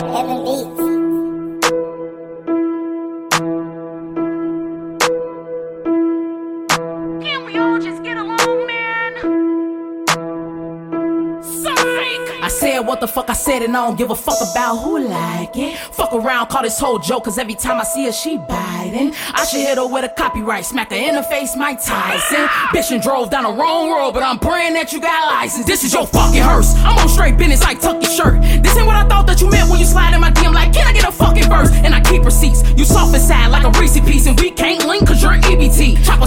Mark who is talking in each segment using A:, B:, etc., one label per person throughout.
A: Heaven Beats.
B: I said what the fuck I said and I don't give a fuck about who like it. Fuck around, call this whole joke, cause every time I see her, she biting. I should hit her with a copyright, smack her in the face, Mike Tyson. Bitch and drove down the wrong road, but I'm praying that you got license. This is your fucking hearse. I'm on straight business like tuck your shirt. This ain't what I thought that you meant when you slide in my DM like, can I get a fucking verse? And I keep receipts. You soft inside like a Reese piece, and we can't link cause you're EBT. Chop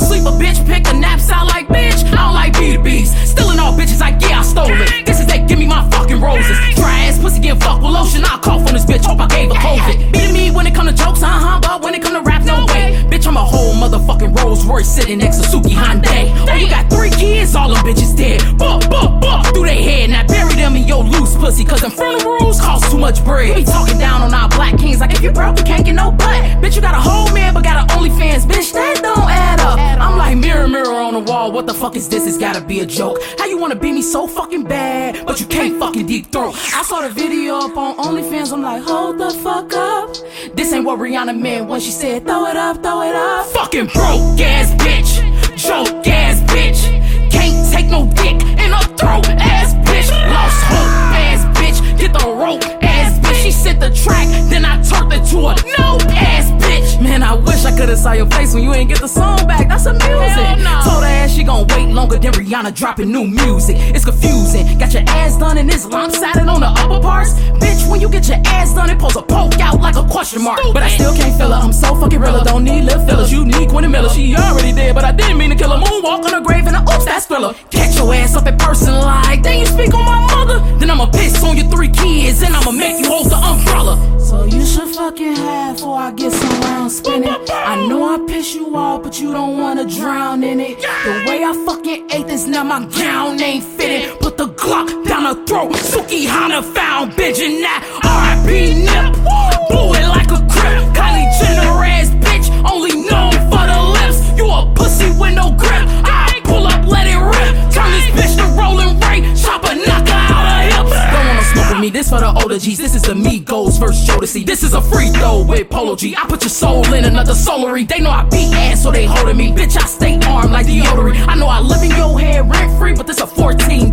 B: her COVID. Beating me when it come to jokes, uh huh. But when it come to rap, no way. Bitch, I'm a whole motherfucking Rolls Royce sitting next to Suki Hyundai. Oh, you got three kids, all them bitches dead. Buck, buck, buck through they head. Now bury them in your loose pussy. Cause them funerals cost too much bread. You be talking down on our black kings like if you broke, you can't get no butt. Bitch, you got a whole man, but got an OnlyFans. Bitch, wall. What the fuck is this? It's gotta be a joke. How you wanna beat me so fucking bad, but you can't fucking deep throat? I saw the video up on OnlyFans. I'm like, hold the fuck up. This ain't what Rihanna meant when she said, throw it up, throw it up. Fucking broke ass bitch, joke ass bitch. Can't take no dick in a throat ass bitch. Lost hope ass bitch. Get the rope ass bitch. She sent the track, then I turned it to a I wish I could've saw your face when you ain't get the song back. That's a music.
C: Hell no.
B: Told her ass she gon' wait longer than Rihanna dropping new music. It's confusing. Got your ass done and it's lopsided on the upper parts. Bitch, when you get your ass done, it pulls a poke out like a question mark. But I still can't feel her. I'm so fucking real. Don't need lip fillers. You need Quentin Miller. She already did, but I didn't mean to kill her. Moonwalk on her grave and a oops, that's thriller. Catch your ass up in person like, then you speak on my mother. Then I'ma piss on your three kids and I'ma make you hold the fucking have before I get some rounds spinning. I know I piss you off, but you don't wanna drown in it. The way I fucking ate this, now my gown ain't fitting. Put the Glock down her throat. Suki Hana found bitch in this for the. This is the Migos versus Jodeci. This is a free throw with Polo G. I put your soul in another solary. They know I beat ass, so they holding me. Bitch, I stay armed like deodorant. I know I live in your head rent free, but this a 14